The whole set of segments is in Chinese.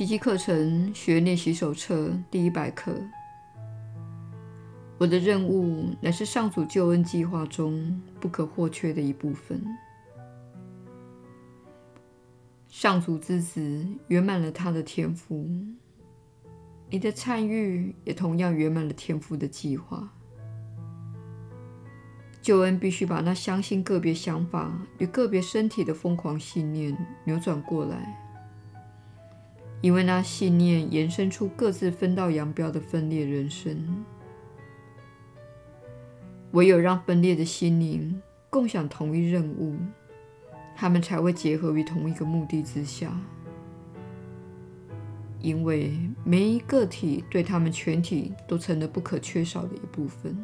奇迹课程学练习手册第一百课。我的任务乃是上主救恩计划中不可或缺的一部分。上主之子圆满了他的天赋，你的参与也同样圆满了天赋的计划。救恩必须把那相信个别想法与个别身体的疯狂信念扭转过来，因为那信念延伸出各自分道扬镳的分裂人生。唯有让分裂的心灵共享同一任务，他们才会结合于同一个目的之下。因为每一个体对他们全体都成了不可缺少的一部分。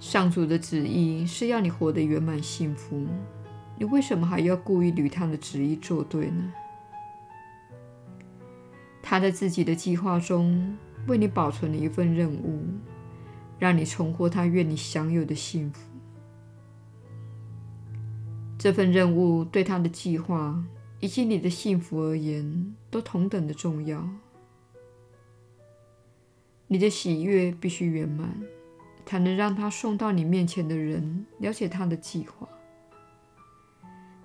上主的旨意是要你活得圆满幸福，你为什么还要故意与他的旨意作对呢？他在自己的计划中为你保存了一份任务。让你重获他愿你享有的幸福。这份任务对他的计划以及你的幸福而言，都同等的重要。你的喜悦必须圆满，才能让他送到你面前的人了解他的计划。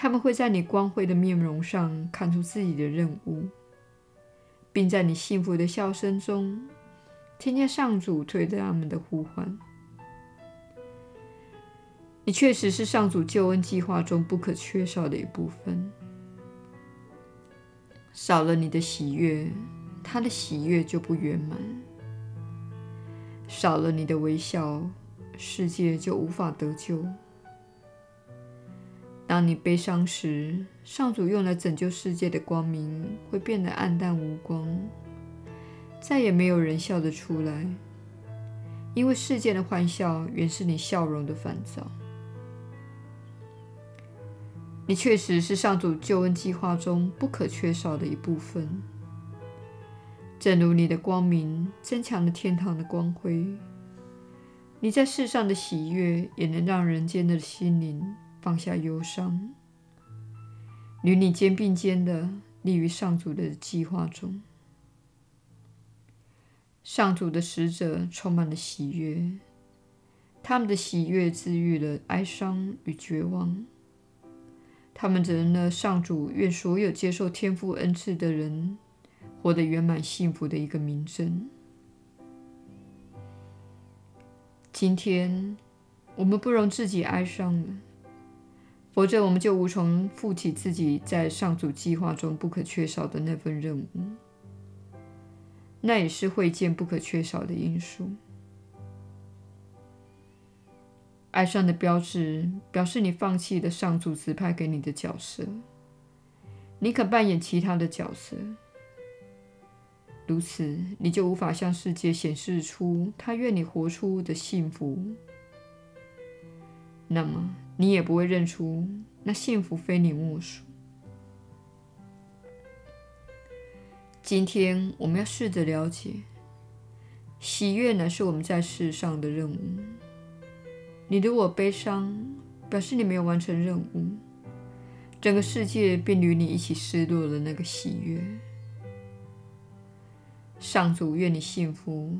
他们会在你光辉的面容上看出自己的任务，并在你幸福的笑声中。听见上主对他们的呼唤，你确实是上主救恩计划中不可缺少的一部分。少了你的喜悦，他的喜悦就不圆满；少了你的微笑，世界就无法得救。当你悲伤时，上主用来拯救世界的光明会变得黯淡无光。再也没有人笑得出来，因为世间的欢笑原是你笑容的反照。你确实是上主救恩计划中不可缺少的一部分，正如你的光明增强了天堂的光辉，你在世上的喜悦也能让人间的心灵放下忧伤，与你肩并肩的立于上主的计划中。上主的使者充满了喜悦，他们的喜悦治愈了哀伤与绝望。他们成了上主愿所有接受天父恩赐的人活得圆满幸福的一个明证。今天我们不容自己哀伤了，活着我们就无从负起自己在上主计划中不可缺少的那份任务。那也是会见不可缺少的因素。哀伤的标志表示你放弃了上主指派给你的角色，你可扮演其他的角色。如此，你就无法向世界显示出他愿你活出的幸福。那么，你也不会认出那幸福非你莫属。今天我们要试着了解，喜悦乃是我们在世上的任务。你如果悲伤，表示你没有完成任务，整个世界便与你一起失落了那个喜悦。上主愿你幸福，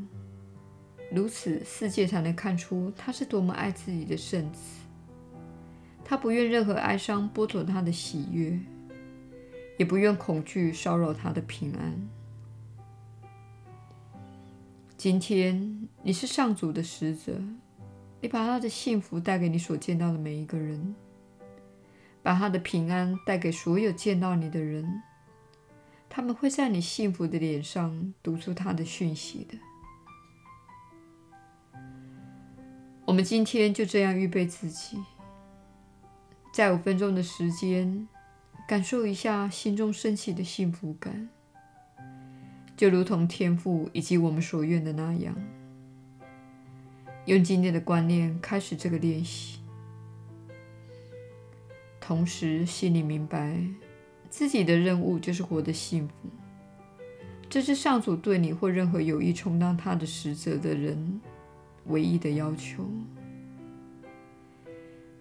如此世界才能看出他是多么爱自己的圣子。他不愿任何哀伤剥夺他的喜悦。也不愿恐惧骚扰他的平安。今天你是上主的使者，你把他的幸福带给你所见到的每一个人，把他的平安带给所有见到你的人，他们会在你幸福的脸上读出他的讯息的。我们今天就这样预备自己，在五分钟的时间。感受一下心中升起的幸福感，就如同天赋以及我们所愿的那样。用今天的观念开始这个练习，同时心里明白自己的任务就是活得幸福。这是上主对你或任何有意充当他的使者的人唯一的要求。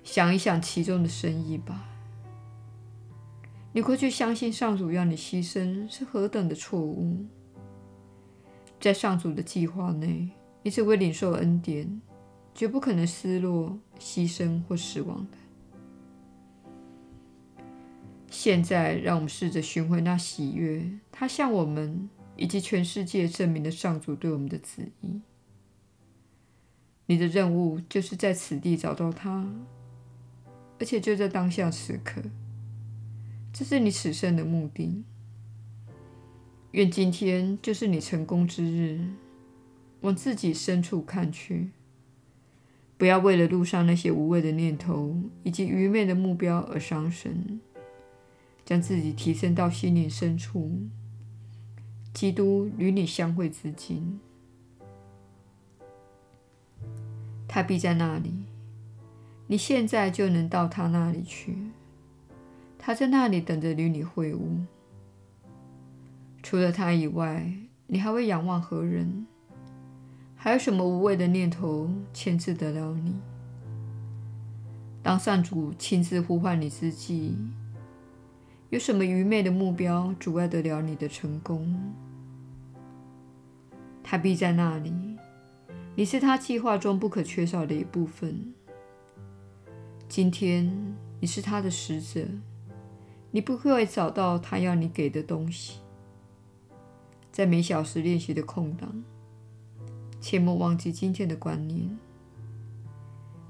想一想其中的深意吧。你过去相信上主要你牺牲是何等的错误。在上主的计划内，你只会领受恩典，绝不可能失落、牺牲或死亡的。现在，让我们试着寻回那喜悦，他向我们以及全世界证明了上主对我们的旨意。你的任务就是在此地找到他，而且就在当下此刻，这是你此生的目的。愿今天就是你成功之日。往自己深处看去，不要为了路上那些无谓的念头以及愚昧的目标而伤神。将自己提升到心灵深处，基督与你相会之今，他必在那里。你现在就能到他那里去，他在那里等着与你会晤。除了他以外，你还会仰望何人？还有什么无谓的念头牵制得了你？当上主亲自呼唤你之际，有什么愚昧的目标阻碍得了你的成功？他必在那里。你是他计划中不可缺少的一部分。今天你是他的使者，你不会找到他要你给的东西。在每小时练习的空档，切莫忘记今天的观念。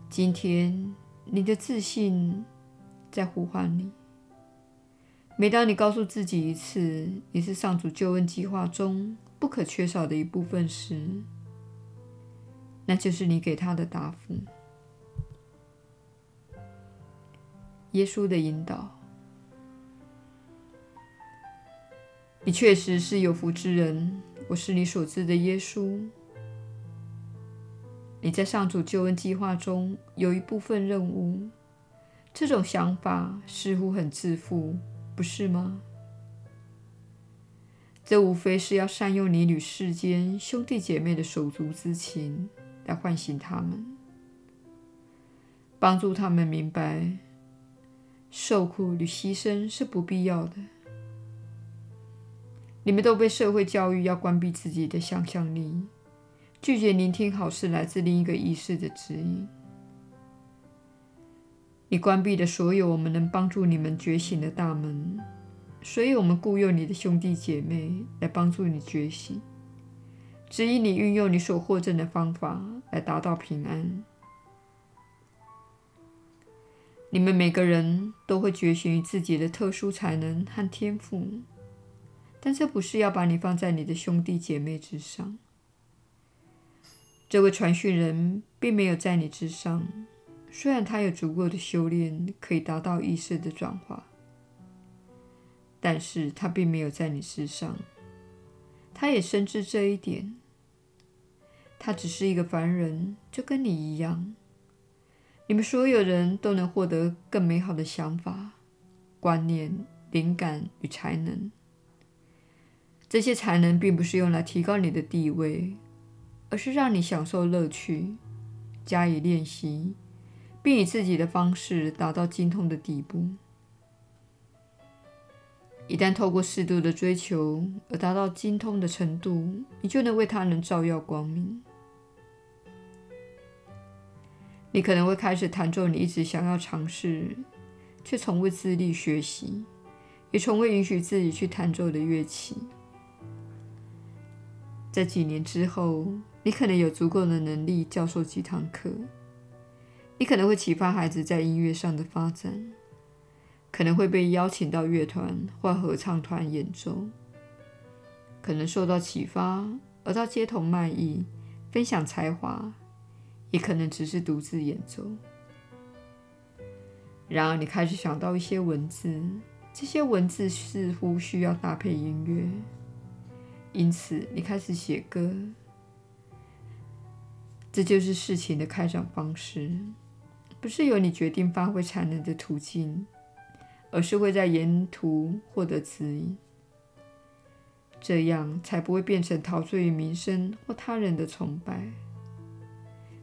今天你的自信在呼唤你。每当你告诉自己一次你是上主救恩计划中不可缺少的一部分时，那就是你给他的答复。耶稣的引导，你确实是有福之人。我是你所知的耶稣。你在上主救恩计划中有一部分任务。这种想法似乎很自负。不是吗？这无非是要善用你与世间兄弟姐妹的手足之情，来唤醒他们，帮助他们明白受苦与牺牲是不必要的。你们都被社会教育要关闭自己的想象力，拒绝聆听好事来自另一个意识的指引。你关闭了所有我们能帮助你们觉醒的大门，所以我们雇佣你的兄弟姐妹来帮助你觉醒，指引你运用你所获证的方法来达到平安。你们每个人都会觉醒于自己的特殊才能和天赋，但这不是要把你放在你的兄弟姐妹之上。这位传讯人并没有在你之上。虽然他有足够的修炼可以达到意识的转化，但是他并没有在你之上。他也深知这一点。他只是一个凡人，就跟你一样。你们所有人都能获得更美好的想法、观念、灵感与才能。这些才能并不是用来提高你的地位，而是让你享受乐趣，加以练习。并以自己的方式达到精通的地步。一旦透过适度的追求而达到精通的程度，你就能为他人照耀光明。你可能会开始弹奏你一直想要尝试却从未自力学习，也从未允许自己去弹奏的乐器。在几年之后，你可能有足够的能力教授几堂课。你可能会启发孩子在音乐上的发展，可能会被邀请到乐团或合唱团演奏，可能受到启发而到街头卖艺，分享才华，也可能只是独自演奏。然而，你开始想到一些文字，这些文字似乎需要搭配音乐，因此你开始写歌。这就是事情的开展方式。不是由你决定发挥才能的途径，而是会在沿途获得指引，这样才不会变成陶醉于名声或他人的崇拜。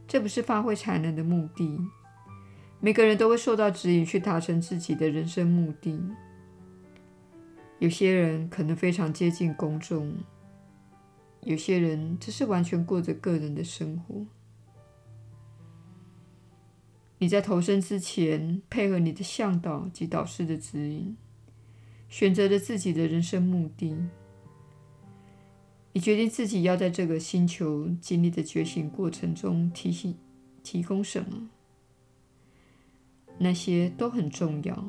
这不是发挥才能的目的。每个人都会受到指引去达成自己的人生目的。有些人可能非常接近公众，有些人只是完全过着个人的生活。你在投身之前，配合你的向导及导师的指引，选择了自己的人生目的。你决定自己要在这个星球经历的觉醒过程中提醒、提供什么，那些都很重要。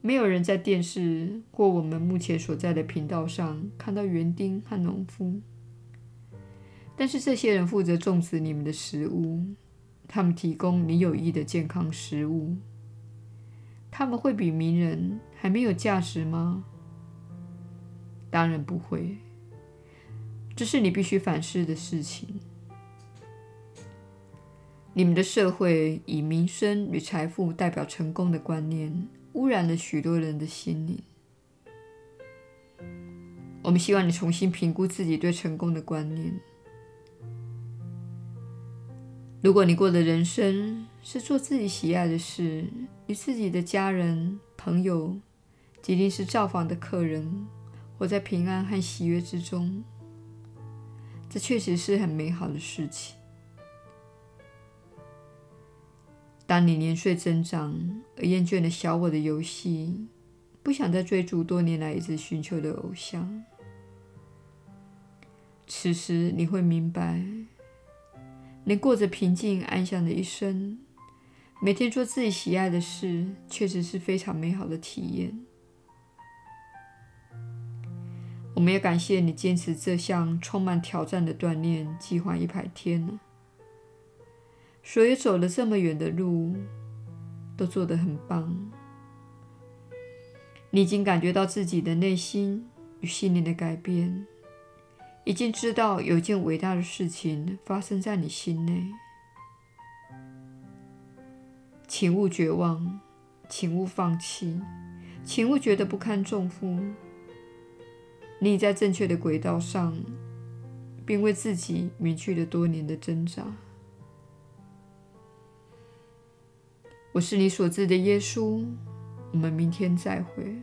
没有人在电视或我们目前所在的频道上看到园丁和农夫，但是这些人负责种植你们的食物，他们提供你有益的健康食物。他们会比名人还没有价值吗？当然不会。这是你必须反思的事情。你们的社会以名声与财富代表成功的观念。污染了许多人的心灵。我们希望你重新评估自己对成功的观念。如果你过的人生是做自己喜爱的事，与自己的家人、朋友，即临时造访的客人，活在平安和喜悦之中，这确实是很美好的事情。当你年岁增长而厌倦了小我的游戏，不想再追逐多年来一直寻求的偶像，此时你会明白，能过着平静安详的一生，每天做自己喜爱的事，确实是非常美好的体验。我们也感谢你坚持这项充满挑战的锻炼计划一百天了。所以走了这么远的路，都做得很棒。你已经感觉到自己的内心与心灵的改变，已经知道有一件伟大的事情发生在你心内。请勿绝望，请勿放弃，请勿觉得不堪重负。立在正确的轨道上，并为自己免去了多年的挣扎。我是你所知的耶稣，我们明天再会。